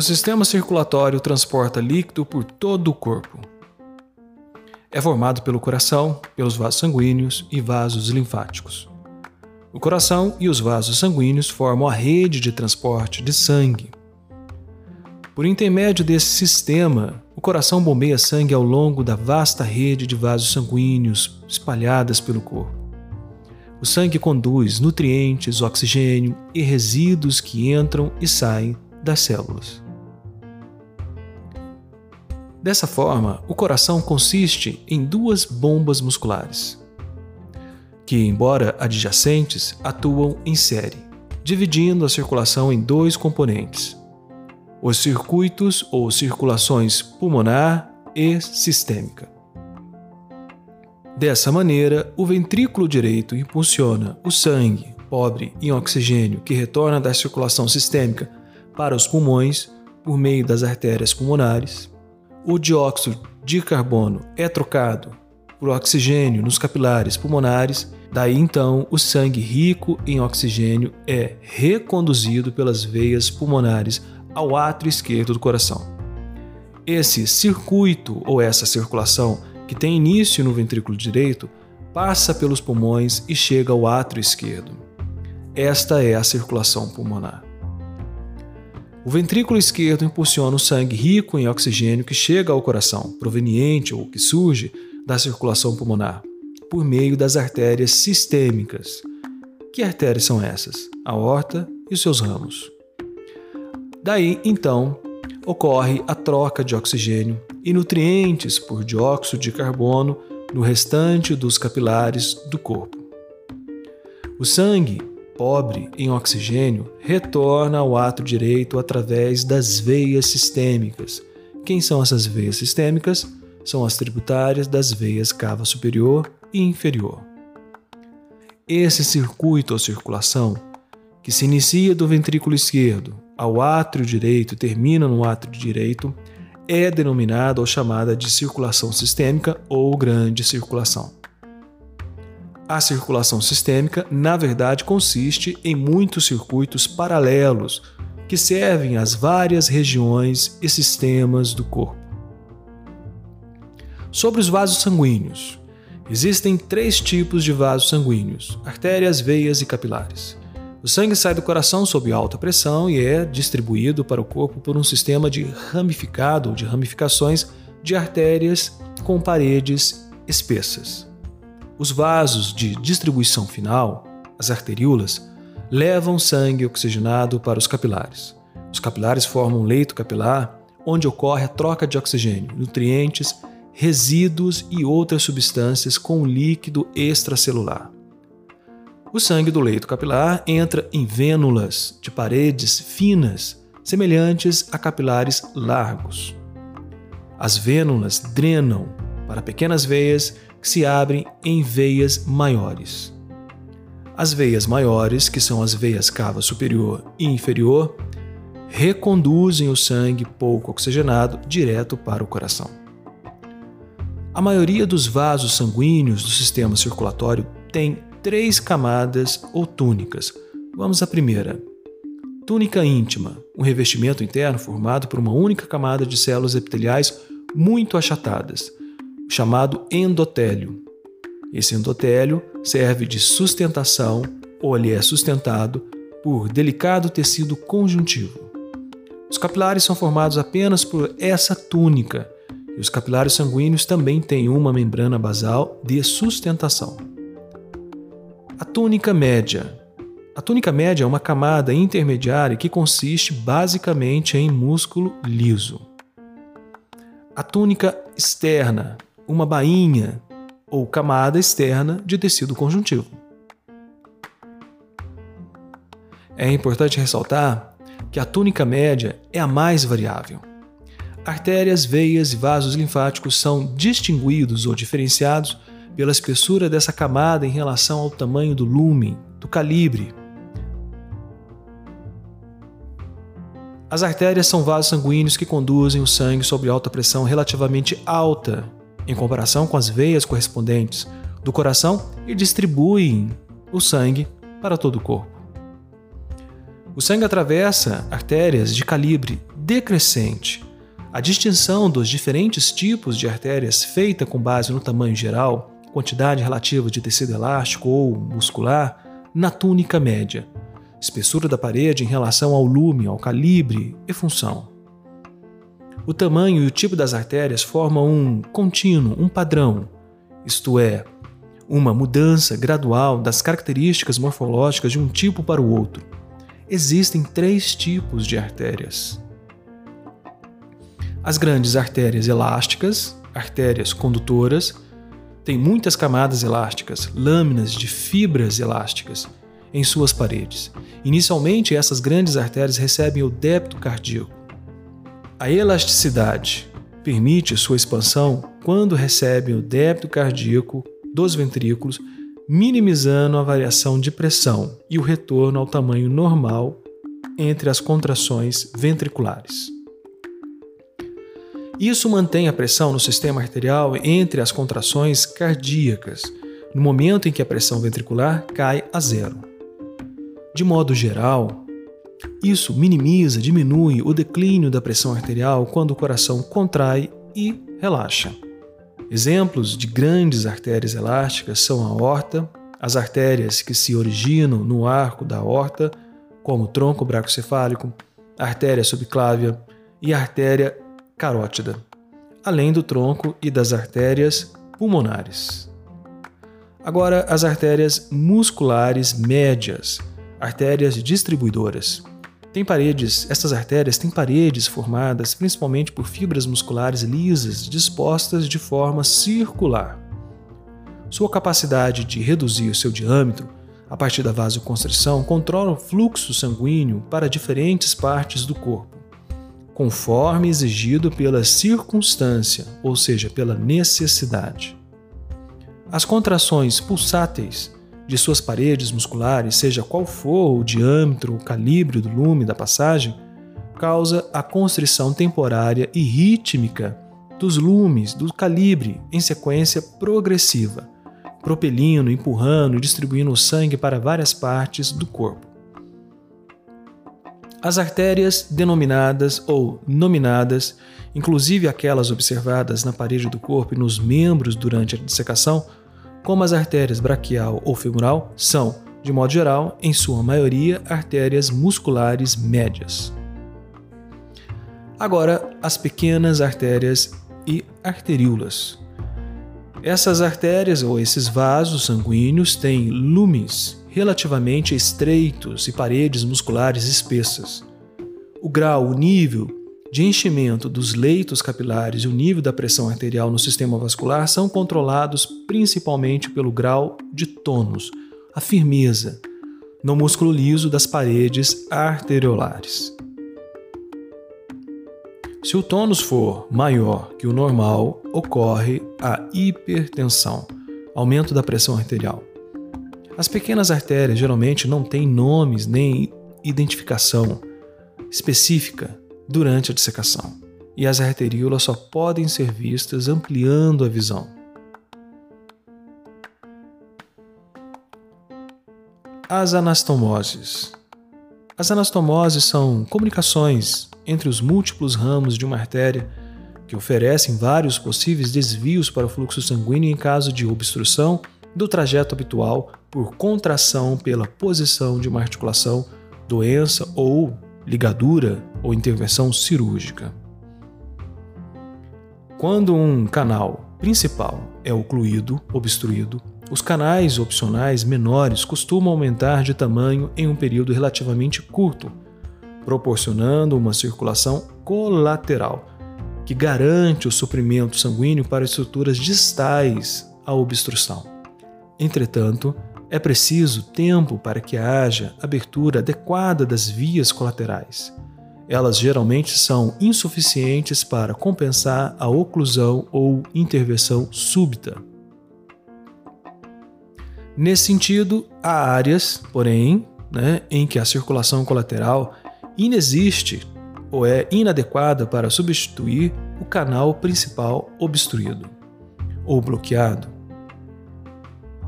O sistema circulatório transporta líquido por todo o corpo. É formado pelo coração, pelos vasos sanguíneos e vasos linfáticos. O coração e os vasos sanguíneos formam a rede de transporte de sangue. Por intermédio desse sistema, o coração bombeia sangue ao longo da vasta rede de vasos sanguíneos espalhadas pelo corpo. O sangue conduz nutrientes, oxigênio e resíduos que entram e saem das células. Dessa forma, o coração consiste em duas bombas musculares, que, embora adjacentes, atuam em série, dividindo a circulação em dois componentes: os circuitos ou circulações pulmonar e sistêmica. Dessa maneira, o ventrículo direito impulsiona o sangue, pobre em oxigênio, que retorna da circulação sistêmica para os pulmões por meio das artérias pulmonares. O dióxido de carbono é trocado por oxigênio nos capilares pulmonares Daí então, o sangue rico em oxigênio é reconduzido pelas veias pulmonares ao átrio esquerdo do coração. Esse circuito ou essa circulação, que tem início no ventrículo direito, passa pelos pulmões e chega ao átrio esquerdo. Esta é a circulação pulmonar. O ventrículo esquerdo impulsiona o sangue rico em oxigênio que chega ao coração, proveniente ou que surge da circulação pulmonar por meio das artérias sistêmicas. Que artérias são essas? A aorta e seus ramos. Daí, então, ocorre a troca de oxigênio e nutrientes por dióxido de carbono no restante dos capilares do corpo. O sangue, pobre em oxigênio, retorna ao ato direito através das veias sistêmicas. Quem são essas veias sistêmicas? São as tributárias das veias cava superior e inferior. Esse circuito ou circulação, que se inicia do ventrículo esquerdo ao átrio direito e termina no átrio direito, é denominada ou chamada de circulação sistêmica ou grande circulação. A circulação sistêmica, na verdade, consiste em muitos circuitos paralelos que servem às várias regiões e sistemas do corpo. Sobre os vasos sanguíneos, Existem três tipos de vasos sanguíneos: artérias, veias e capilares. O sangue sai do coração sob alta pressão e é distribuído para o corpo por um sistema de ramificado ou de ramificações de artérias com paredes espessas. Os vasos de distribuição final, as arteríolas, levam sangue oxigenado para os capilares. Os capilares formam um leito capilar onde ocorre a troca de oxigênio, nutrientes resíduos e outras substâncias com líquido extracelular. O sangue do leito capilar entra em vênulas de paredes finas, semelhantes a capilares largos. As vênulas drenam para pequenas veias que se abrem em veias maiores. As veias maiores, que são as veias cava superior e inferior, reconduzem o sangue pouco oxigenado direto para o coração. A maioria dos vasos sanguíneos do sistema circulatório tem três camadas ou túnicas. Vamos à primeira. Túnica íntima, um revestimento interno formado por uma única camada de células epiteliais muito achatadas, chamado endotélio. Esse endotélio serve de sustentação ou ele é sustentado por delicado tecido conjuntivo. Os capilares são formados apenas por essa túnica e os capilares sanguíneos também têm uma membrana basal de sustentação. A túnica média. A túnica média é uma camada intermediária que consiste basicamente em músculo liso. A túnica externa, uma bainha ou camada externa de tecido conjuntivo. É importante ressaltar que a túnica média é a mais variável. Artérias, veias e vasos linfáticos são distinguidos ou diferenciados pela espessura dessa camada em relação ao tamanho do lumen, do calibre. As artérias são vasos sanguíneos que conduzem o sangue sob alta pressão relativamente alta, em comparação com as veias correspondentes do coração e distribuem o sangue para todo o corpo. O sangue atravessa artérias de calibre decrescente. A distinção dos diferentes tipos de artérias feita com base no tamanho geral, quantidade relativa de tecido elástico ou muscular, na túnica média, espessura da parede em relação ao lume, ao calibre e função. O tamanho e o tipo das artérias formam um contínuo, um padrão, isto é, uma mudança gradual das características morfológicas de um tipo para o outro. Existem três tipos de artérias: as grandes artérias elásticas, artérias condutoras, têm muitas camadas elásticas, lâminas de fibras elásticas em suas paredes. Inicialmente, essas grandes artérias recebem o débito cardíaco. A elasticidade permite sua expansão quando recebem o débito cardíaco dos ventrículos, minimizando a variação de pressão e o retorno ao tamanho normal entre as contrações ventriculares. Isso mantém a pressão no sistema arterial entre as contrações cardíacas, no momento em que a pressão ventricular cai a zero. De modo geral, isso minimiza, diminui o declínio da pressão arterial quando o coração contrai e relaxa. Exemplos de grandes artérias elásticas são a aorta, as artérias que se originam no arco da aorta, como o tronco bracocefálico, a artéria subclávia e a artéria carótida, além do tronco e das artérias pulmonares. Agora, as artérias musculares médias artérias distribuidoras. Tem paredes, essas artérias têm paredes formadas principalmente por fibras musculares lisas dispostas de forma circular. Sua capacidade de reduzir seu diâmetro a partir da vasoconstrição controla o fluxo sanguíneo para diferentes partes do corpo, conforme exigido pela circunstância, ou seja, pela necessidade. As contrações pulsáteis de suas paredes musculares, seja qual for o diâmetro, o calibre do lume da passagem, causa a constrição temporária e rítmica dos lumes do calibre em sequência progressiva, propelindo, empurrando e distribuindo o sangue para várias partes do corpo. As artérias denominadas ou nominadas, inclusive aquelas observadas na parede do corpo e nos membros durante a dissecação, como as artérias braquial ou femoral, são, de modo geral, em sua maioria, artérias musculares médias. Agora, as pequenas artérias e arteríolas. Essas artérias ou esses vasos sanguíneos têm lumes relativamente estreitos e paredes musculares espessas. O grau, o nível de enchimento dos leitos capilares e o nível da pressão arterial no sistema vascular são controlados principalmente pelo grau de tônus, a firmeza, no músculo liso das paredes arteriolares. Se o tônus for maior que o normal, ocorre a hipertensão, aumento da pressão arterial. As pequenas artérias geralmente não têm nomes nem identificação específica durante a dissecação, e as arteríolas só podem ser vistas ampliando a visão. As anastomoses. As anastomoses são comunicações entre os múltiplos ramos de uma artéria que oferecem vários possíveis desvios para o fluxo sanguíneo em caso de obstrução do trajeto habitual por contração pela posição de uma articulação, doença ou ligadura ou intervenção cirúrgica. Quando um canal principal é ocluído, obstruído, os canais opcionais menores costumam aumentar de tamanho em um período relativamente curto, proporcionando uma circulação colateral que garante o suprimento sanguíneo para estruturas distais à obstrução. Entretanto, é preciso tempo para que haja abertura adequada das vias colaterais. Elas geralmente são insuficientes para compensar a oclusão ou intervenção súbita. Nesse sentido, há áreas, porém, né, em que a circulação colateral inexiste ou é inadequada para substituir o canal principal obstruído ou bloqueado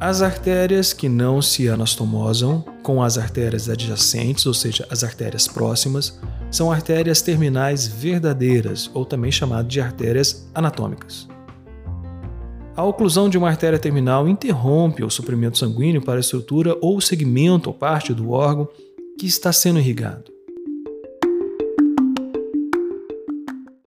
as artérias que não se anastomosam com as artérias adjacentes, ou seja, as artérias próximas, são artérias terminais verdadeiras, ou também chamadas de artérias anatômicas. A oclusão de uma artéria terminal interrompe o suprimento sanguíneo para a estrutura ou segmento ou parte do órgão que está sendo irrigado.